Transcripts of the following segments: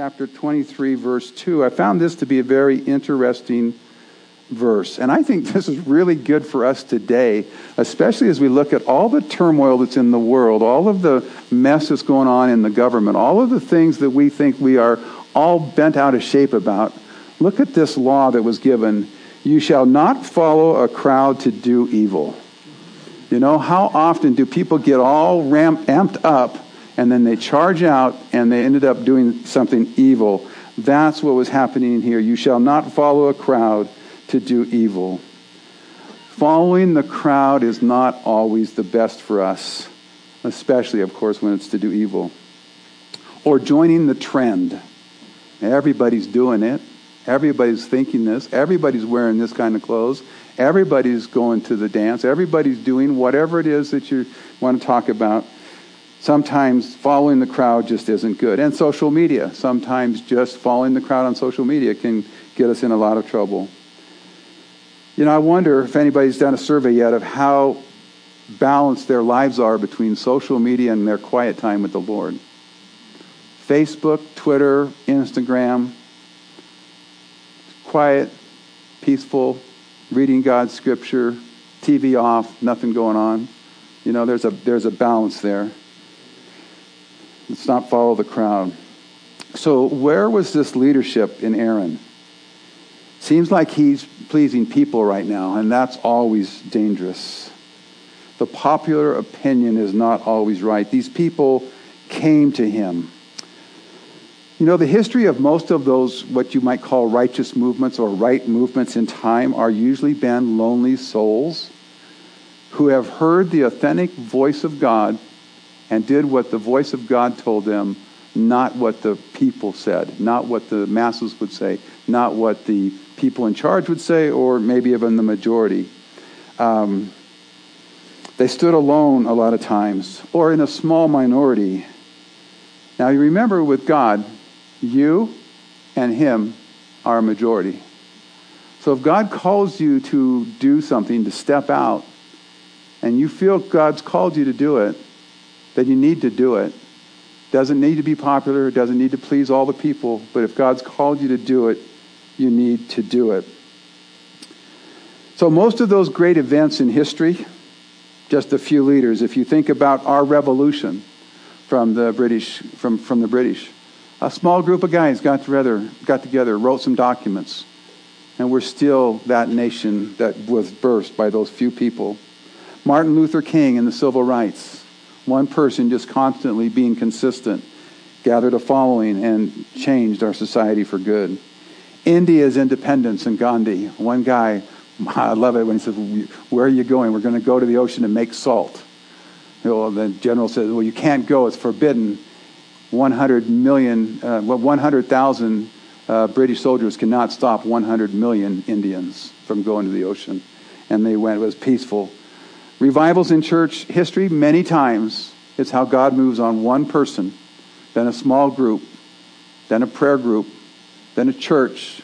chapter 23, verse 2. I found this to be a very interesting verse. And I think this is really good for us today, especially as we look at all the turmoil that's in the world, all of the mess that's going on in the government, all of the things that we think we are all bent out of shape about. Look at this law that was given. You shall not follow a crowd to do evil. You know, how often do people get all ramp, amped up and then they charge out and they ended up doing something evil? That's what was happening here. You shall not follow a crowd to do evil. Following the crowd is not always the best for us, especially, of course, when it's to do evil. Or joining the trend. Everybody's doing it. Everybody's thinking this. Everybody's wearing this kind of clothes. Everybody's going to the dance. Everybody's doing whatever it is that you want to talk about. Sometimes following the crowd just isn't good. And social media. Sometimes just following the crowd on social media can get us in a lot of trouble. You know, I wonder if anybody's done a survey yet of how balanced their lives are between social media and their quiet time with the Lord. Facebook, Twitter, Instagram, quiet, peaceful, reading God's scripture, TV off, nothing going on. You know, there's a, there's a balance there. Let's not follow the crowd. So, where was this leadership in Aaron? Seems like he's pleasing people right now, and that's always dangerous. The popular opinion is not always right. These people came to him. You know, the history of most of those, what you might call righteous movements or right movements in time, are usually been lonely souls who have heard the authentic voice of God and did what the voice of God told them, not what the people said, not what the masses would say, not what the people in charge would say, or maybe even the majority. Um, they stood alone a lot of times, or in a small minority. Now, you remember with God, you and Him are a majority. So if God calls you to do something, to step out, and you feel God's called you to do it, then you need to do it. Doesn't need to be popular, doesn't need to please all the people, but if God's called you to do it, you need to do it. So, most of those great events in history, just a few leaders. If you think about our revolution from the British, from, from the British, a small group of guys got together, got together, wrote some documents, and we're still that nation that was birthed by those few people. Martin Luther King and the civil rights, one person just constantly being consistent, gathered a following and changed our society for good. India's independence and Gandhi. One guy, I love it when he says, Where are you going? We're going to go to the ocean and make salt. You know, the general says, Well, you can't go, it's forbidden. 100 million, uh, 100,000 uh, British soldiers cannot stop 100 million Indians from going to the ocean. And they went, it was peaceful. Revivals in church history, many times, it's how God moves on one person, then a small group, then a prayer group, then a church,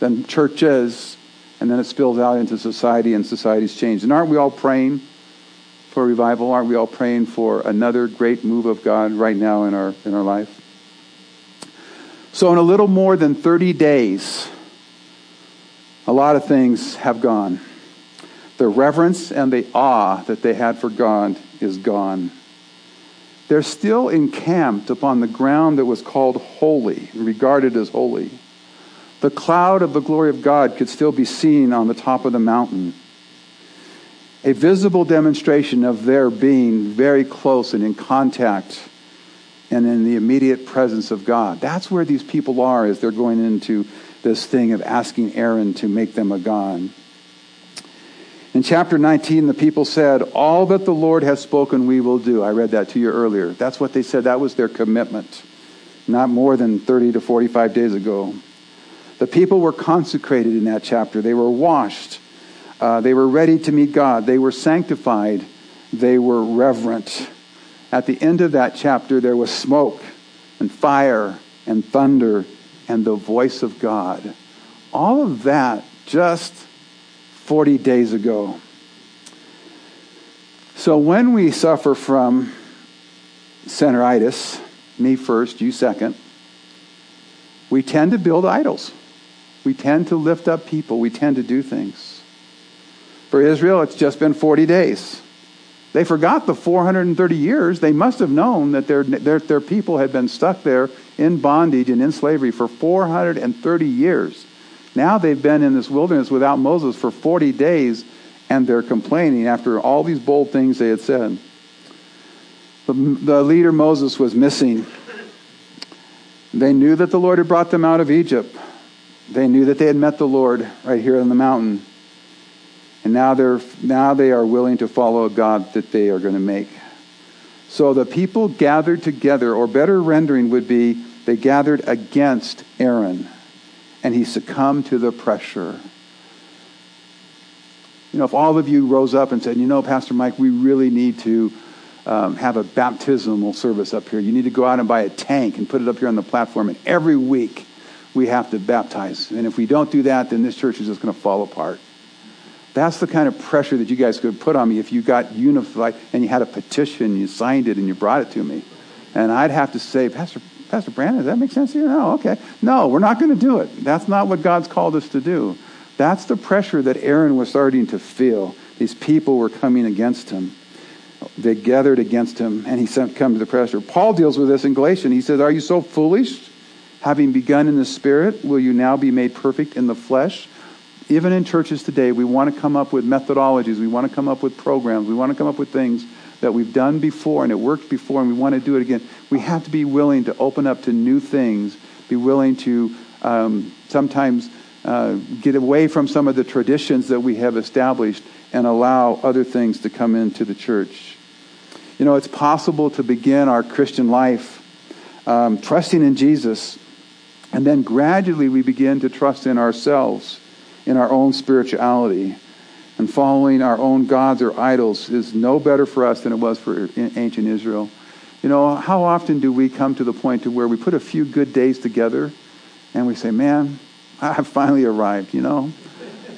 then churches, and then it spills out into society, and society's changed. And aren't we all praying for revival? Aren't we all praying for another great move of God right now in our, in our life? So, in a little more than 30 days, a lot of things have gone. The reverence and the awe that they had for God is gone. They're still encamped upon the ground that was called holy, regarded as holy. The cloud of the glory of God could still be seen on the top of the mountain. A visible demonstration of their being very close and in contact and in the immediate presence of God. That's where these people are as they're going into this thing of asking Aaron to make them a God. In chapter 19, the people said, All that the Lord has spoken, we will do. I read that to you earlier. That's what they said. That was their commitment, not more than 30 to 45 days ago. The people were consecrated in that chapter. They were washed. Uh, they were ready to meet God. They were sanctified. They were reverent. At the end of that chapter, there was smoke and fire and thunder and the voice of God. All of that just 40 days ago. So when we suffer from centeritis, me first, you second, we tend to build idols. We tend to lift up people. We tend to do things. For Israel, it's just been 40 days. They forgot the 430 years. They must have known that their, their, their people had been stuck there in bondage and in slavery for 430 years. Now they've been in this wilderness without Moses for 40 days, and they're complaining after all these bold things they had said. The, the leader Moses was missing. They knew that the Lord had brought them out of Egypt. They knew that they had met the Lord right here on the mountain. And now, they're, now they are willing to follow a God that they are going to make. So the people gathered together, or better rendering would be they gathered against Aaron, and he succumbed to the pressure. You know, if all of you rose up and said, you know, Pastor Mike, we really need to um, have a baptismal service up here. You need to go out and buy a tank and put it up here on the platform. And every week we have to baptize. And if we don't do that, then this church is just going to fall apart. That's the kind of pressure that you guys could put on me if you got unified and you had a petition, you signed it, and you brought it to me. And I'd have to say, Pastor, Pastor Brandon, does that make sense to you? No, okay. No, we're not going to do it. That's not what God's called us to do. That's the pressure that Aaron was starting to feel. These people were coming against him they gathered against him and he come to the pressure. Paul deals with this in Galatians. He says, Are you so foolish? Having begun in the spirit, will you now be made perfect in the flesh? Even in churches today, we want to come up with methodologies, we want to come up with programs, we want to come up with things that we've done before and it worked before and we want to do it again. We have to be willing to open up to new things, be willing to um, sometimes uh, get away from some of the traditions that we have established and allow other things to come into the church. You know, it's possible to begin our Christian life um, trusting in Jesus, and then gradually we begin to trust in ourselves, in our own spirituality. And following our own gods or idols is no better for us than it was for ancient Israel. You know, how often do we come to the point to where we put a few good days together and we say, man, I have finally arrived, you know?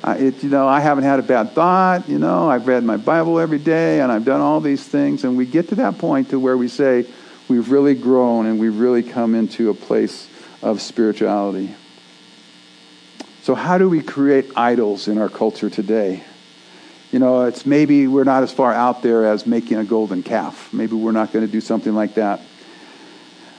I, it, you know, I haven't had a bad thought. You know, I've read my Bible every day, and I've done all these things. And we get to that point to where we say we've really grown and we've really come into a place of spirituality. So, how do we create idols in our culture today? You know, it's maybe we're not as far out there as making a golden calf. Maybe we're not going to do something like that.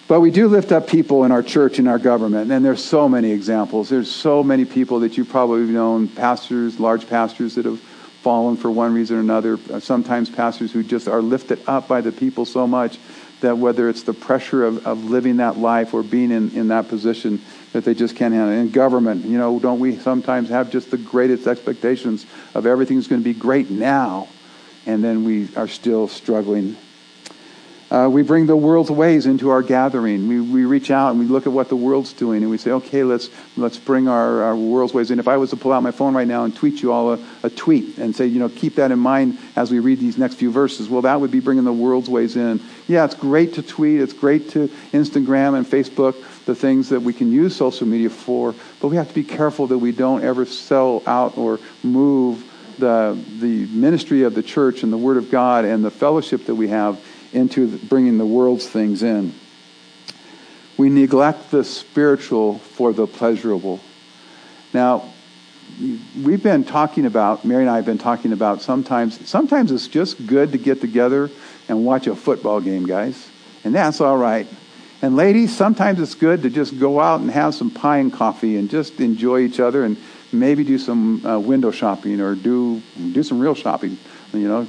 But we do lift up people in our church and our government, and there's so many examples. There's so many people that you've probably known, pastors, large pastors that have fallen for one reason or another. Sometimes pastors who just are lifted up by the people so much that whether it's the pressure of, of living that life or being in, in that position, that they just can't handle. In government, you know, don't we sometimes have just the greatest expectations of everything's going to be great now, and then we are still struggling uh, we bring the world's ways into our gathering. We, we reach out and we look at what the world's doing and we say, okay, let's, let's bring our, our world's ways in. If I was to pull out my phone right now and tweet you all a, a tweet and say, you know, keep that in mind as we read these next few verses, well, that would be bringing the world's ways in. Yeah, it's great to tweet, it's great to Instagram and Facebook, the things that we can use social media for, but we have to be careful that we don't ever sell out or move the, the ministry of the church and the Word of God and the fellowship that we have into bringing the world's things in. We neglect the spiritual for the pleasurable. Now, we've been talking about, Mary and I have been talking about sometimes, sometimes it's just good to get together and watch a football game, guys. And that's all right. And ladies, sometimes it's good to just go out and have some pie and coffee and just enjoy each other and maybe do some uh, window shopping or do do some real shopping. You know,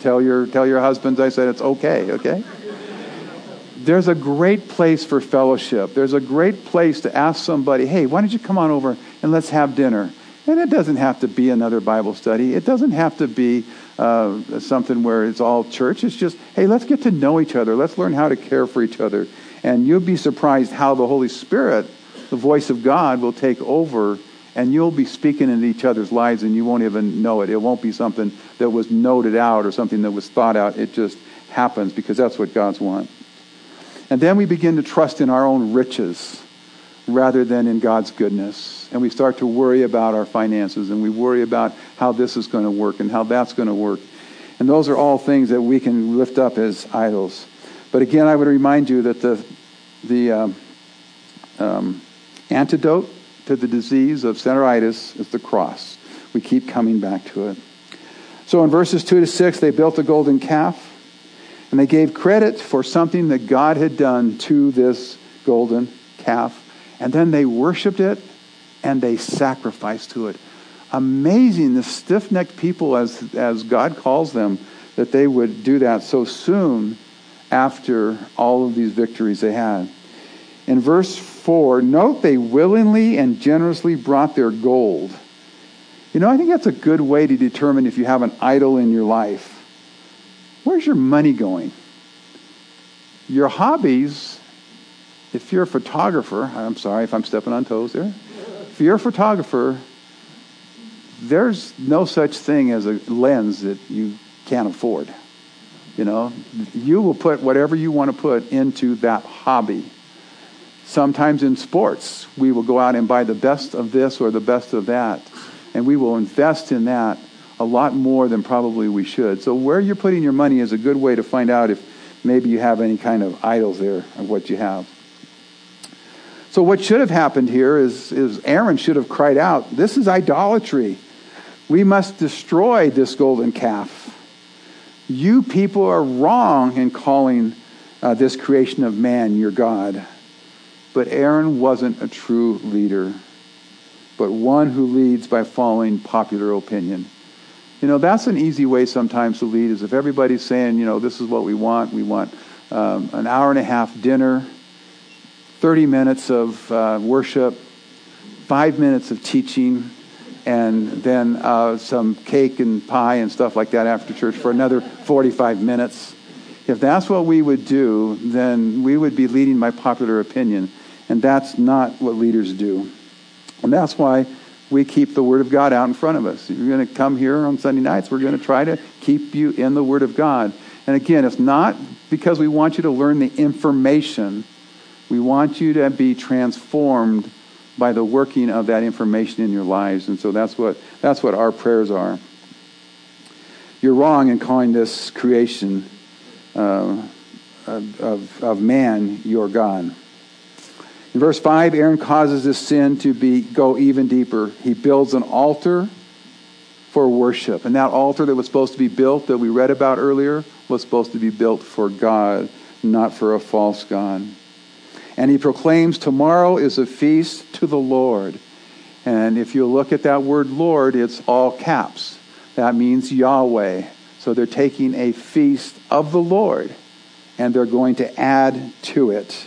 tell your tell your husbands I said it's okay. Okay. There's a great place for fellowship. There's a great place to ask somebody, "Hey, why don't you come on over and let's have dinner?" And it doesn't have to be another Bible study. It doesn't have to be uh, something where it's all church. It's just, hey, let's get to know each other. Let's learn how to care for each other. And you'll be surprised how the Holy Spirit, the voice of God, will take over and you'll be speaking into each other's lives and you won't even know it. It won't be something that was noted out or something that was thought out. It just happens because that's what God's want. And then we begin to trust in our own riches rather than in God's goodness. And we start to worry about our finances and we worry about how this is going to work and how that's going to work. And those are all things that we can lift up as idols. But again, I would remind you that the, the um, um, Antidote to the disease of centeritis is the cross. We keep coming back to it. So in verses 2 to 6, they built a golden calf, and they gave credit for something that God had done to this golden calf, and then they worshiped it and they sacrificed to it. Amazing, the stiff necked people, as, as God calls them, that they would do that so soon after all of these victories they had. In verse 4, note they willingly and generously brought their gold. You know, I think that's a good way to determine if you have an idol in your life. Where's your money going? Your hobbies, if you're a photographer, I'm sorry if I'm stepping on toes there. If you're a photographer, there's no such thing as a lens that you can't afford. You know, you will put whatever you want to put into that hobby. Sometimes in sports, we will go out and buy the best of this or the best of that, and we will invest in that a lot more than probably we should. So, where you're putting your money is a good way to find out if maybe you have any kind of idols there of what you have. So, what should have happened here is, is Aaron should have cried out, This is idolatry. We must destroy this golden calf. You people are wrong in calling uh, this creation of man your God. But Aaron wasn't a true leader, but one who leads by following popular opinion. You know, that's an easy way sometimes to lead, is if everybody's saying, you know, this is what we want. We want um, an hour and a half dinner, 30 minutes of uh, worship, five minutes of teaching, and then uh, some cake and pie and stuff like that after church for another 45 minutes. If that's what we would do, then we would be leading by popular opinion. And that's not what leaders do. And that's why we keep the Word of God out in front of us. If you're going to come here on Sunday nights, we're going to try to keep you in the Word of God. And again, it's not because we want you to learn the information, we want you to be transformed by the working of that information in your lives. And so that's what, that's what our prayers are. You're wrong in calling this creation uh, of, of man your God. In verse 5, Aaron causes this sin to be go even deeper. He builds an altar for worship. And that altar that was supposed to be built, that we read about earlier, was supposed to be built for God, not for a false God and he proclaims, Tomorrow is a feast to the Lord. And if you look at that word Lord, it's all caps. That means Yahweh. So they're taking a feast of the Lord and they're going to add to it.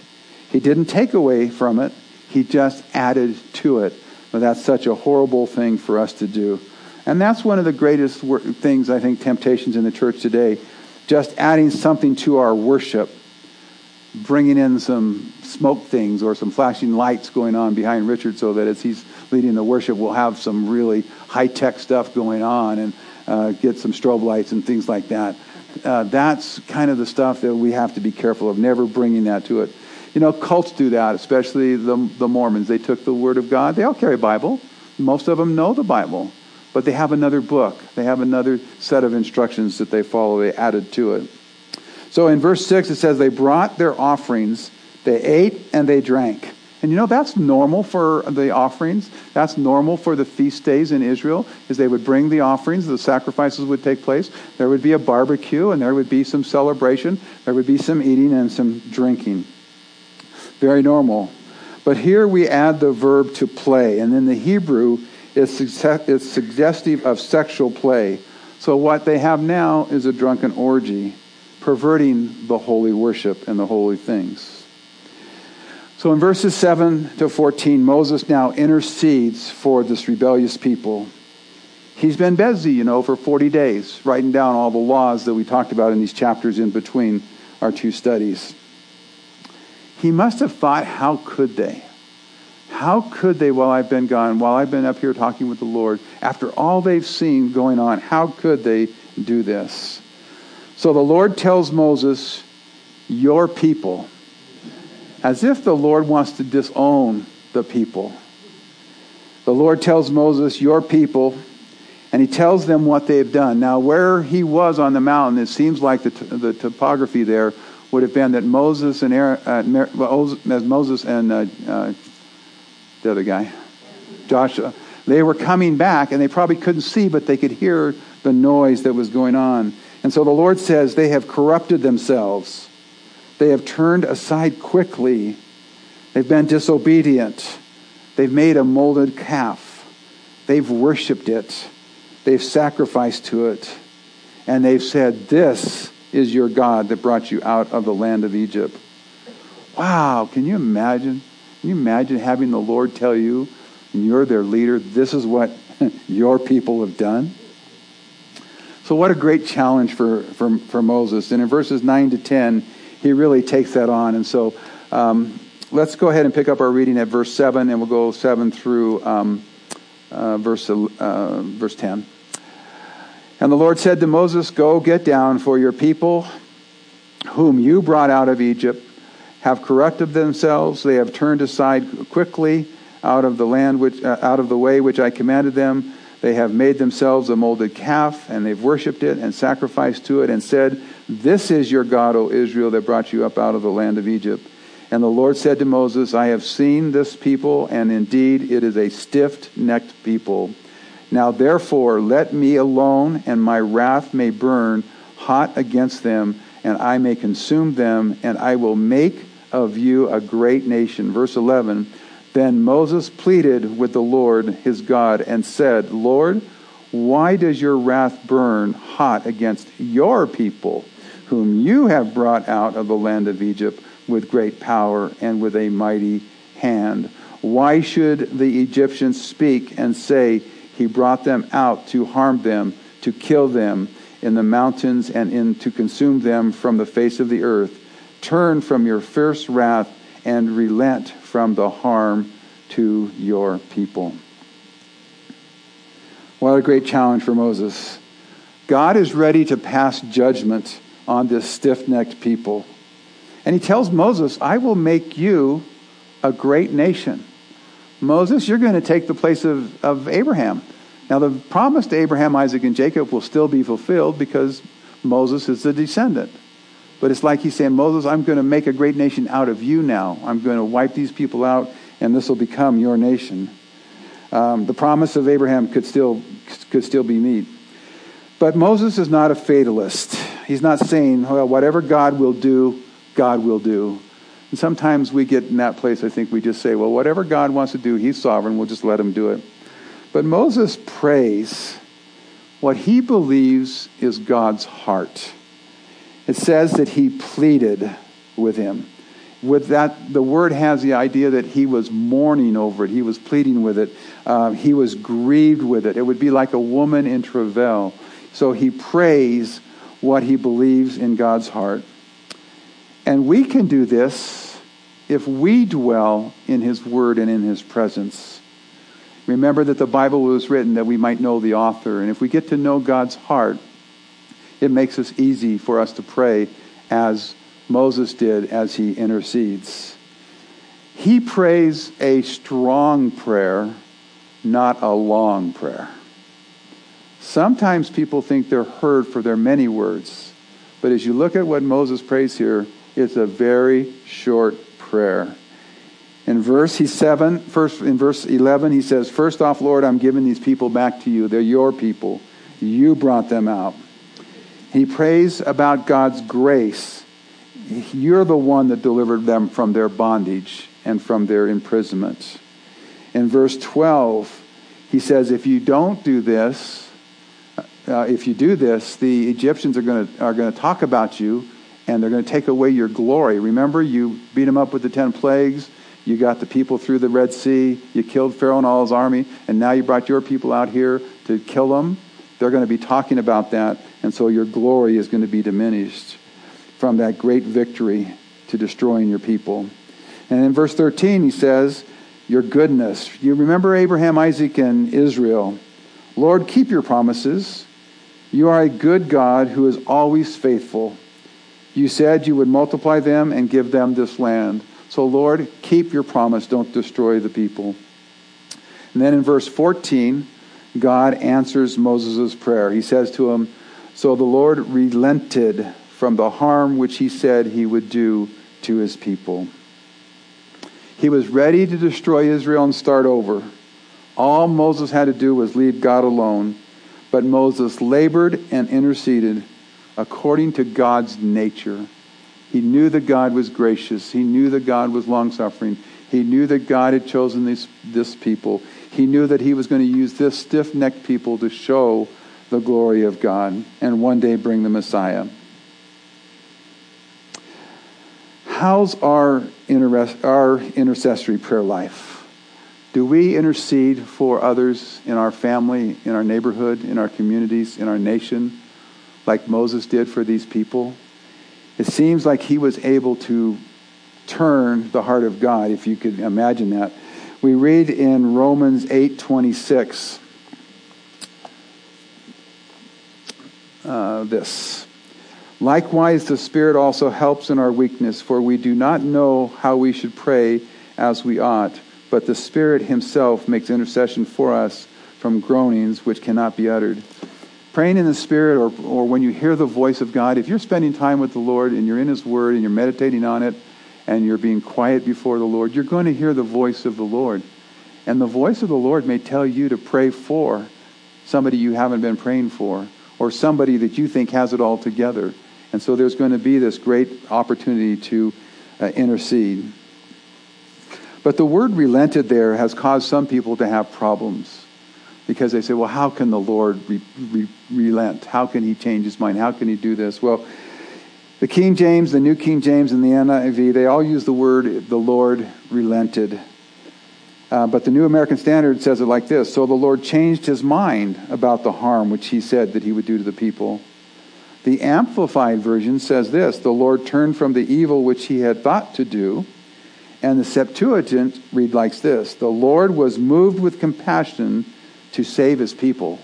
He didn't take away from it, he just added to it. But that's such a horrible thing for us to do. And that's one of the greatest things, I think, temptations in the church today. Just adding something to our worship bringing in some smoke things or some flashing lights going on behind Richard so that as he's leading the worship, we'll have some really high tech stuff going on and uh, get some strobe lights and things like that. Uh, that's kind of the stuff that we have to be careful of, never bringing that to it. You know, cults do that, especially the, the Mormons. They took the Word of God. They all carry a Bible. Most of them know the Bible, but they have another book. They have another set of instructions that they follow. They added to it. So in verse 6, it says, They brought their offerings, they ate and they drank. And you know, that's normal for the offerings. That's normal for the feast days in Israel, is they would bring the offerings, the sacrifices would take place. There would be a barbecue, and there would be some celebration. There would be some eating and some drinking. Very normal. But here we add the verb to play, and in the Hebrew, it's, suggestive of sexual play. So what they have now is a drunken orgy perverting the holy worship and the holy things. So in verses 7 to 14, Moses now intercedes for this rebellious people. He's been busy, you know, for 40 days, writing down all the laws that we talked about in these chapters in between our two studies. He must have thought, how could they? How could they, while I've been gone, while I've been up here talking with the Lord, after all they've seen going on, how could they do this? So the Lord tells Moses, Your people, as if the Lord wants to disown the people. The Lord tells Moses, Your people, and he tells them what they've done. Now, where he was on the mountain, it seems like the, the topography there would have been that Moses and Aaron, uh, as Moses and uh, uh, the other guy, Joshua. They were coming back, and they probably couldn't see, but they could hear the noise that was going on. And so the Lord says, They have corrupted themselves. They have turned aside quickly. They've been disobedient. They've made a molded calf. They've worshiped it. They've sacrificed to it. And they've said, This is your God that brought you out of the land of Egypt. Wow, can you imagine? Can you imagine having the Lord tell you, and you're their leader, this is what your people have done? So, what a great challenge for, for, for Moses. And in verses 9 to 10, he really takes that on. And so, um, let's go ahead and pick up our reading at verse 7, and we'll go 7 through um, uh, verse, uh, verse 10. And the Lord said to Moses, Go get down, for your people, whom you brought out of Egypt, have corrupted themselves. They have turned aside quickly out of the land which, uh, out of the way which I commanded them. They have made themselves a molded calf, and they've worshipped it and sacrificed to it, and said, This is your God, O Israel, that brought you up out of the land of Egypt. And the Lord said to Moses, I have seen this people, and indeed it is a stiff necked people. Now therefore, let me alone, and my wrath may burn hot against them, and I may consume them, and I will make of you a great nation. Verse 11 Then Moses pleaded with the Lord his God, and said, Lord, why does your wrath burn hot against your people, whom you have brought out of the land of Egypt? with great power and with a mighty hand. Why should the Egyptians speak and say, He brought them out to harm them, to kill them in the mountains, and in, to consume them from the face of the earth? Turn from your fierce wrath and relent from the harm to your people. What a great challenge for Moses. God is ready to pass judgment on this stiff necked people. And he tells Moses, I will make you a great nation. Moses, you're going to take the place of, of Abraham. Now, the promise to Abraham, Isaac, and Jacob will still be fulfilled because Moses is the descendant. But it's like he's saying, Moses, I'm going to make a great nation out of you now. I'm going to wipe these people out, and this will become your nation. Um, the promise of Abraham could still, could still be meet. But Moses is not a fatalist. He's not saying, well, whatever God will do, God will do. And sometimes we get in that place, I think we just say, well, whatever God wants to do, He's sovereign, we'll just let Him do it. But Moses prays what he believes is God's heart. It says that he pleaded with him. With that, the word has the idea that he was mourning over it. He was pleading with it. Uh, he was grieved with it. It would be like a woman in travail. So he prays what he believes in God's heart. And we can do this if we dwell in His Word and in His presence. Remember that the Bible was written that we might know the author. And if we get to know God's heart, it makes it easy for us to pray as Moses did as he intercedes. He prays a strong prayer, not a long prayer. Sometimes people think they're heard for their many words. But as you look at what Moses prays here, it's a very short prayer. In verse he seven, first in verse eleven, he says, First off, Lord, I'm giving these people back to you. They're your people. You brought them out. He prays about God's grace. You're the one that delivered them from their bondage and from their imprisonment. In verse 12, he says, If you don't do this, uh, if you do this, the Egyptians are going to are going to talk about you and they're going to take away your glory. Remember, you beat them up with the 10 plagues. You got the people through the Red Sea. You killed Pharaoh and all his army. And now you brought your people out here to kill them. They're going to be talking about that. And so your glory is going to be diminished from that great victory to destroying your people. And in verse 13, he says, Your goodness. You remember Abraham, Isaac, and Israel. Lord, keep your promises. You are a good God who is always faithful. You said you would multiply them and give them this land. So, Lord, keep your promise. Don't destroy the people. And then in verse 14, God answers Moses' prayer. He says to him, So the Lord relented from the harm which he said he would do to his people. He was ready to destroy Israel and start over. All Moses had to do was leave God alone. But Moses labored and interceded according to God's nature. He knew that God was gracious. He knew that God was long suffering. He knew that God had chosen this, this people. He knew that he was going to use this stiff necked people to show the glory of God and one day bring the Messiah. How's our, inter- our intercessory prayer life? Do we intercede for others in our family, in our neighborhood, in our communities, in our nation, like Moses did for these people? It seems like he was able to turn the heart of God, if you could imagine that. We read in Romans 8:26 uh, this. Likewise, the Spirit also helps in our weakness, for we do not know how we should pray as we ought, but the Spirit Himself makes intercession for us from groanings which cannot be uttered. Praying in the Spirit, or, or when you hear the voice of God, if you're spending time with the Lord and you're in His Word and you're meditating on it and you're being quiet before the Lord, you're going to hear the voice of the Lord. And the voice of the Lord may tell you to pray for somebody you haven't been praying for or somebody that you think has it all together. And so there's going to be this great opportunity to uh, intercede. But the word relented there has caused some people to have problems because they say, well, how can the Lord re- re- relent? How can he change his mind? How can he do this? Well, the King James, the New King James, and the NIV, they all use the word the Lord relented. Uh, but the New American Standard says it like this So the Lord changed his mind about the harm which he said that he would do to the people. The Amplified Version says this The Lord turned from the evil which he had thought to do. And the Septuagint read like this The Lord was moved with compassion to save his people.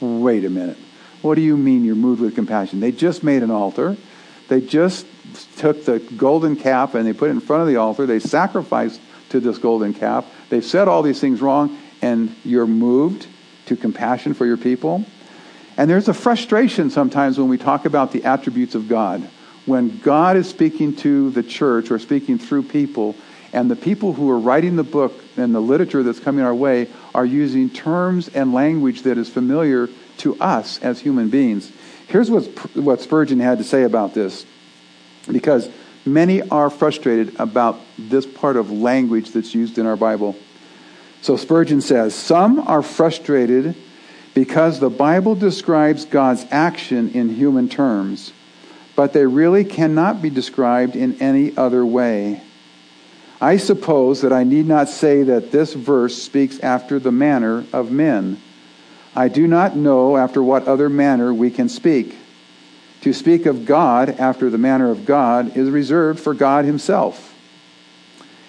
Wait a minute. What do you mean you're moved with compassion? They just made an altar. They just took the golden calf and they put it in front of the altar. They sacrificed to this golden calf. They've said all these things wrong, and you're moved to compassion for your people. And there's a frustration sometimes when we talk about the attributes of God. When God is speaking to the church or speaking through people, and the people who are writing the book and the literature that's coming our way are using terms and language that is familiar to us as human beings. Here's what, what Spurgeon had to say about this. Because many are frustrated about this part of language that's used in our Bible. So Spurgeon says, Some are frustrated because the Bible describes God's action in human terms, but they really cannot be described in any other way. I suppose that I need not say that this verse speaks after the manner of men. I do not know after what other manner we can speak. To speak of God after the manner of God is reserved for God Himself.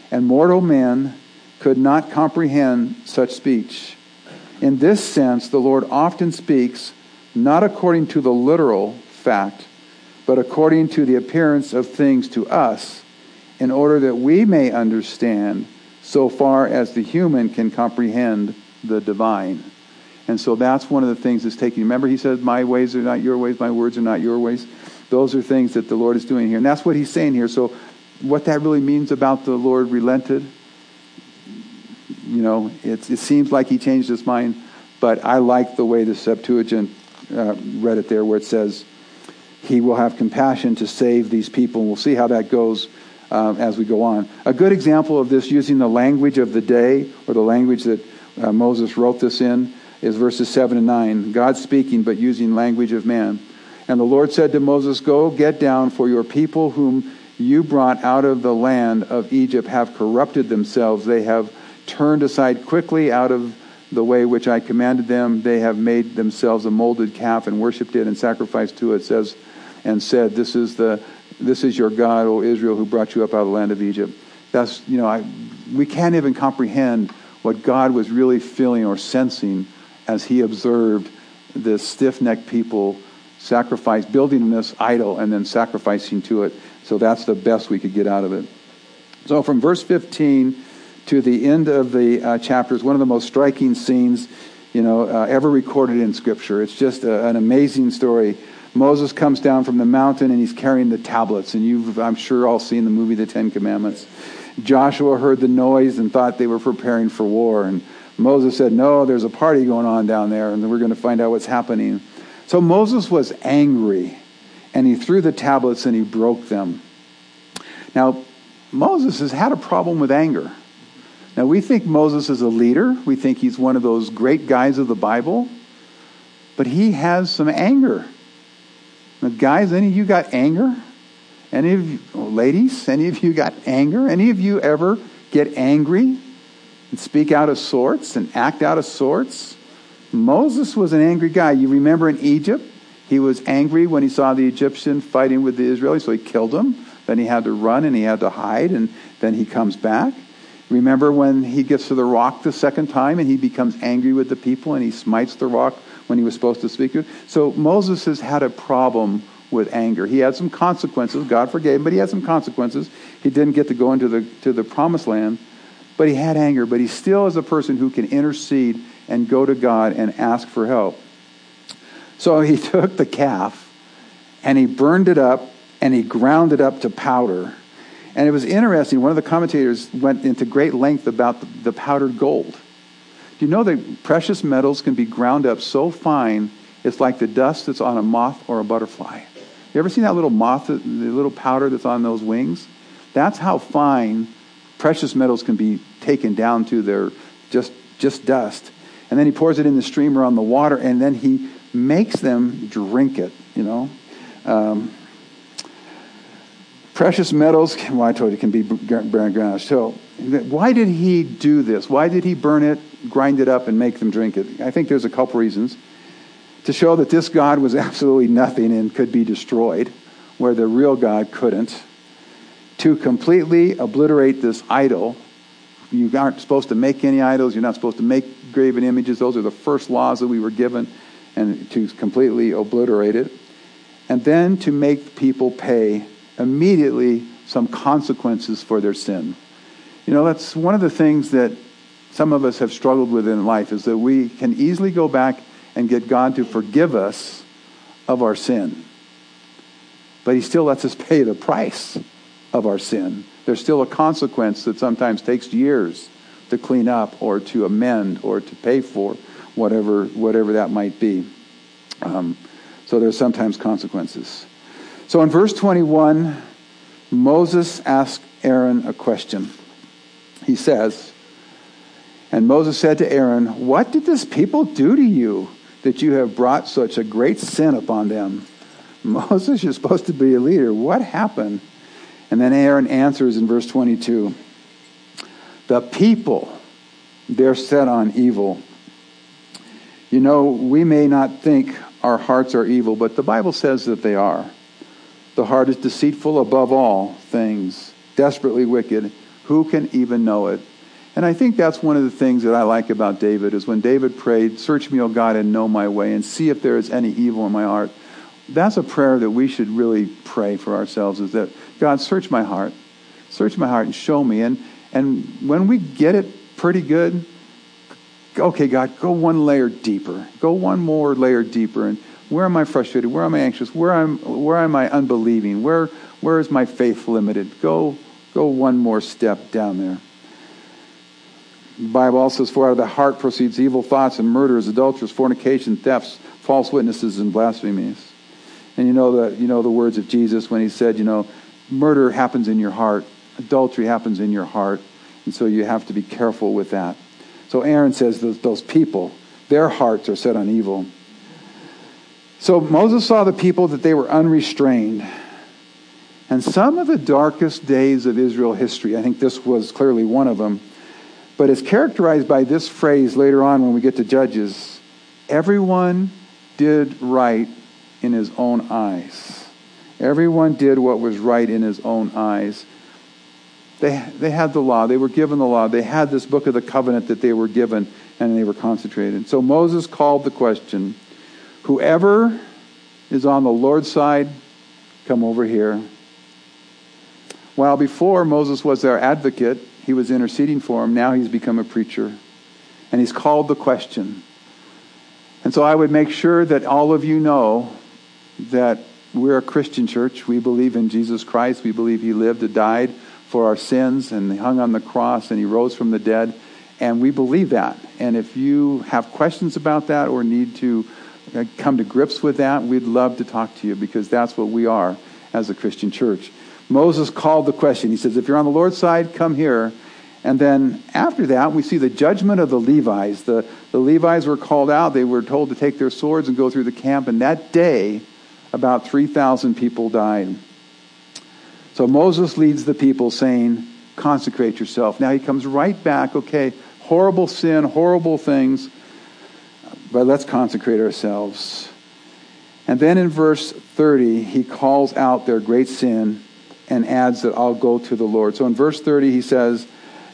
And mortal men could not comprehend such speech. In this sense, the Lord often speaks not according to the literal fact, but according to the appearance of things to us, in order that we may understand so far as the human can comprehend the divine. And so that's one of the things that's taking. Remember, he says, My ways are not your ways, my words are not your ways. Those are things that the Lord is doing here. And that's what he's saying here. So, what that really means about the Lord relented you know, it, it seems like he changed his mind, but I like the way the Septuagint uh, read it there, where it says, He will have compassion to save these people. And we'll see how that goes uh, as we go on. A good example of this using the language of the day, or the language that uh, Moses wrote this in, is verses 7 and 9. God speaking, but using language of man. And the Lord said to Moses, Go, get down, for your people whom you brought out of the land of Egypt have corrupted themselves. They have turned aside quickly out of the way which I commanded them. They have made themselves a molded calf and worshipped it and sacrificed to it, says, and said, This is the this is your God, O Israel, who brought you up out of the land of Egypt. That's you know, I, we can't even comprehend what God was really feeling or sensing as he observed this stiff-necked people sacrifice, building this idol and then sacrificing to it. So that's the best we could get out of it. So from verse 15 to the end of the uh, chapter is one of the most striking scenes, you know, uh, ever recorded in Scripture. It's just a, an amazing story. Moses comes down from the mountain and he's carrying the tablets, and you've, I'm sure, all seen the movie The Ten Commandments. Joshua heard the noise and thought they were preparing for war. And Moses said, No, there's a party going on down there, and we're going to find out what's happening. So Moses was angry, and he threw the tablets and he broke them. Now, Moses has had a problem with anger. Now, we think Moses is a leader, we think he's one of those great guys of the Bible, but he has some anger. Now, guys, any of you got anger? Any of you, ladies, any of you got anger? Any of you ever get angry and speak out of sorts and act out of sorts? Moses was an angry guy. You remember in Egypt, he was angry when he saw the Egyptian fighting with the Israelis, so he killed him. Then he had to run and he had to hide, and then he comes back. Remember when he gets to the rock the second time and he becomes angry with the people and he smites the rock when he was supposed to speak? To so Moses has had a problem with anger. He had some consequences. God forgave him, but he had some consequences. He didn't get to go into the, to the promised land, but he had anger. But he still is a person who can intercede and go to God and ask for help. So he took the calf and he burned it up and he ground it up to powder. And it was interesting. One of the commentators went into great length about the, the powdered gold. Do you know that precious metals can be ground up so fine it's like the dust that's on a moth or a butterfly? You ever seen that little moth, the little powder that's on those wings? That's how fine precious metals can be taken down to their just just dust. And then he pours it in the streamer on the water, and then he makes them drink it. You know, um, precious metals. Well, I told you can be burned ground. So, why did he do this? Why did he burn it, grind it up, and make them drink it? I think there's a couple reasons to show that this God was absolutely nothing and could be destroyed, where the real God couldn't, to completely obliterate this idol. You aren't supposed to make any idols, you're not supposed to make graven images. Those are the first laws that we were given, and to completely obliterate it. And then to make people pay immediately some consequences for their sin. You know, that's one of the things that some of us have struggled with in life is that we can easily go back and get God to forgive us of our sin. But He still lets us pay the price of our sin. There's still a consequence that sometimes takes years to clean up or to amend or to pay for, whatever, whatever that might be. Um, so there's sometimes consequences. So in verse 21, Moses asked Aaron a question. He says, And Moses said to Aaron, What did this people do to you? that you have brought such a great sin upon them? Moses, you're supposed to be a leader. What happened? And then Aaron answers in verse 22 The people, they're set on evil. You know, we may not think our hearts are evil, but the Bible says that they are. The heart is deceitful above all things, desperately wicked. Who can even know it? And I think that's one of the things that I like about David is when David prayed, Search me, O God, and know my way, and see if there is any evil in my heart. That's a prayer that we should really pray for ourselves is that, God, search my heart. Search my heart and show me. And, and when we get it pretty good, okay, God, go one layer deeper. Go one more layer deeper. And where am I frustrated? Where am I anxious? Where am, where am I unbelieving? Where, where is my faith limited? Go, go one more step down there. The Bible also says, For out of the heart proceeds evil thoughts and murders, adulteries, fornication, thefts, false witnesses, and blasphemies. And you know the, you know the words of Jesus when he said, you know, murder happens in your heart, adultery happens in your heart, and so you have to be careful with that. So Aaron says those, those people, their hearts are set on evil. So Moses saw the people that they were unrestrained. And some of the darkest days of Israel history, I think this was clearly one of them, but it's characterized by this phrase later on when we get to Judges everyone did right in his own eyes. Everyone did what was right in his own eyes. They, they had the law. They were given the law. They had this book of the covenant that they were given, and they were concentrated. So Moses called the question Whoever is on the Lord's side, come over here. While before Moses was their advocate, he was interceding for him. Now he's become a preacher. And he's called the question. And so I would make sure that all of you know that we're a Christian church. We believe in Jesus Christ. We believe he lived and died for our sins, and hung on the cross, and he rose from the dead. And we believe that. And if you have questions about that or need to uh, come to grips with that, we'd love to talk to you because that's what we are as a Christian church. Moses called the question. He says, If you're on the Lord's side, come here. And then after that, we see the judgment of the Levites. The, the Levites were called out. They were told to take their swords and go through the camp. And that day, about 3,000 people died. So Moses leads the people saying, Consecrate yourself. Now he comes right back, okay, horrible sin, horrible things, but let's consecrate ourselves. And then in verse 30, he calls out their great sin and adds that I'll go to the Lord. So in verse 30, he says,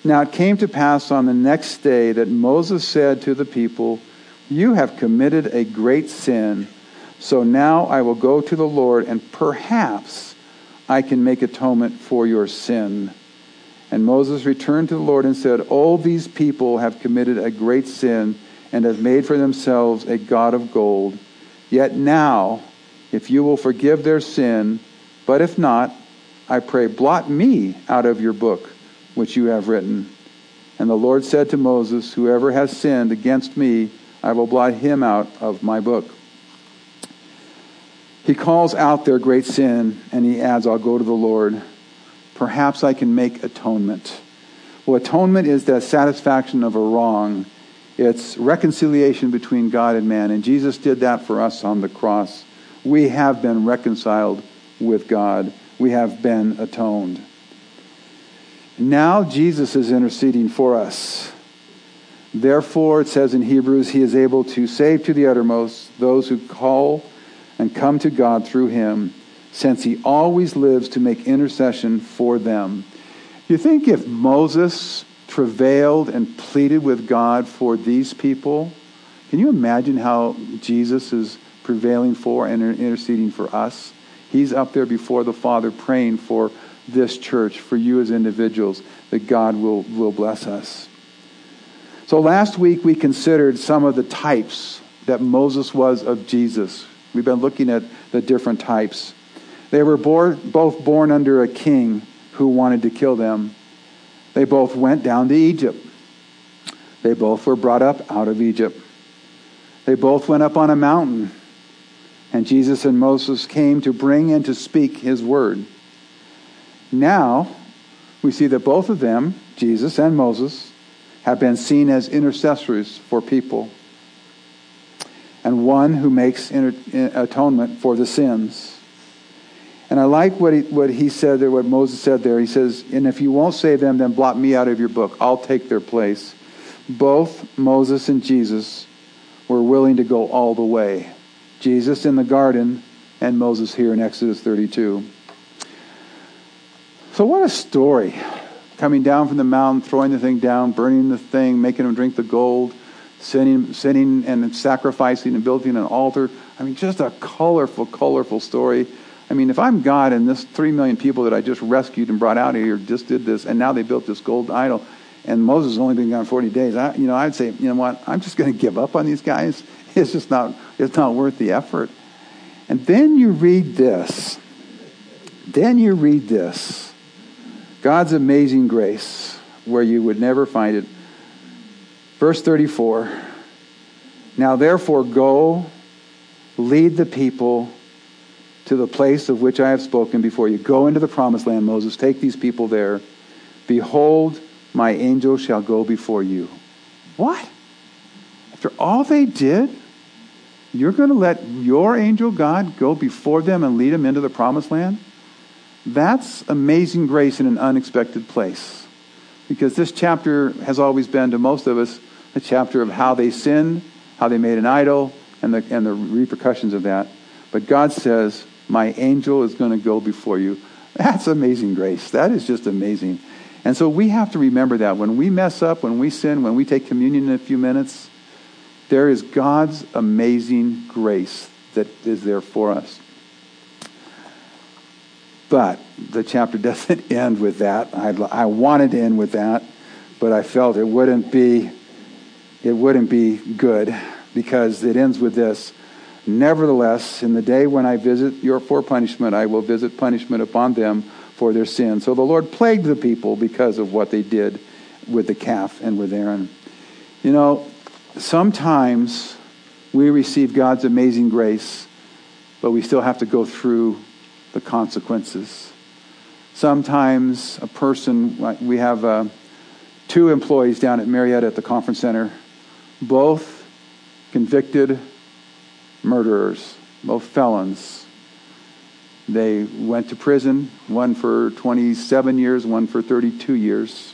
Now it came to pass on the next day that Moses said to the people, You have committed a great sin. So now I will go to the Lord, and perhaps I can make atonement for your sin. And Moses returned to the Lord and said, All these people have committed a great sin and have made for themselves a God of gold. Yet now, if you will forgive their sin, but if not, I pray, blot me out of your book which you have written. And the Lord said to Moses, Whoever has sinned against me, I will blot him out of my book. He calls out their great sin and he adds, I'll go to the Lord. Perhaps I can make atonement. Well, atonement is the satisfaction of a wrong. It's reconciliation between God and man. And Jesus did that for us on the cross. We have been reconciled with God we have been atoned. Now Jesus is interceding for us. Therefore, it says in Hebrews, he is able to save to the uttermost those who call and come to God through him, since he always lives to make intercession for them. You think if Moses travailed and pleaded with God for these people, can you imagine how Jesus is prevailing for and interceding for us? He's up there before the Father praying for this church, for you as individuals, that God will, will bless us. So last week we considered some of the types that Moses was of Jesus. We've been looking at the different types. They were born, both born under a king who wanted to kill them. They both went down to Egypt. They both were brought up out of Egypt. They both went up on a mountain and Jesus and Moses came to bring and to speak his word. Now, we see that both of them, Jesus and Moses, have been seen as intercessors for people, and one who makes atonement for the sins. And I like what he, what he said there, what Moses said there. He says, And if you won't save them, then blot me out of your book. I'll take their place. Both Moses and Jesus were willing to go all the way. Jesus in the garden, and Moses here in Exodus 32. So, what a story. Coming down from the mountain, throwing the thing down, burning the thing, making them drink the gold, sinning, sinning and sacrificing and building an altar. I mean, just a colorful, colorful story. I mean, if I'm God and this three million people that I just rescued and brought out here just did this, and now they built this gold idol, and Moses has only been gone 40 days, I, you know, I'd say, you know what, I'm just going to give up on these guys. It's just not, it's not worth the effort. And then you read this. Then you read this. God's amazing grace, where you would never find it. Verse 34 Now therefore go, lead the people to the place of which I have spoken before you. Go into the promised land, Moses. Take these people there. Behold, my angel shall go before you. What? After all they did, you're going to let your angel God go before them and lead them into the promised land? That's amazing grace in an unexpected place. Because this chapter has always been to most of us a chapter of how they sinned, how they made an idol, and the, and the repercussions of that. But God says, My angel is going to go before you. That's amazing grace. That is just amazing. And so we have to remember that when we mess up, when we sin, when we take communion in a few minutes, there is God's amazing grace that is there for us. But the chapter doesn't end with that. I, I wanted to end with that, but I felt it wouldn't be it wouldn't be good because it ends with this. Nevertheless, in the day when I visit your for punishment, I will visit punishment upon them for their sin. So the Lord plagued the people because of what they did with the calf and with Aaron. You know, sometimes we receive God's amazing grace, but we still have to go through the consequences. Sometimes a person, we have uh, two employees down at Murrieta at the conference center, both convicted murderers, both felons. They went to prison, one for 27 years, one for 32 years.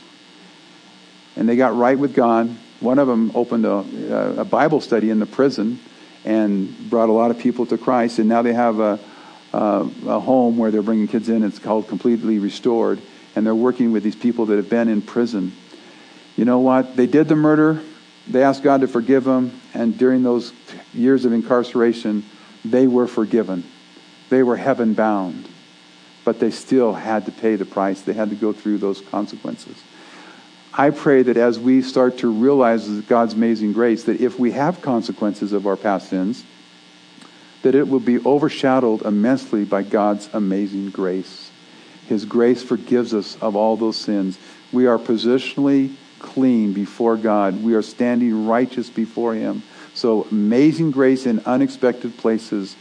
And they got right with God. One of them opened a, a Bible study in the prison and brought a lot of people to Christ. And now they have a, a, a home where they're bringing kids in. It's called Completely Restored. And they're working with these people that have been in prison. You know what? They did the murder. They asked God to forgive them. And during those years of incarceration, they were forgiven. They were heaven bound. But they still had to pay the price. They had to go through those consequences. I pray that as we start to realize God's amazing grace, that if we have consequences of our past sins, that it will be overshadowed immensely by God's amazing grace. His grace forgives us of all those sins. We are positionally clean before God. We are standing righteous before Him. So amazing grace in unexpected places.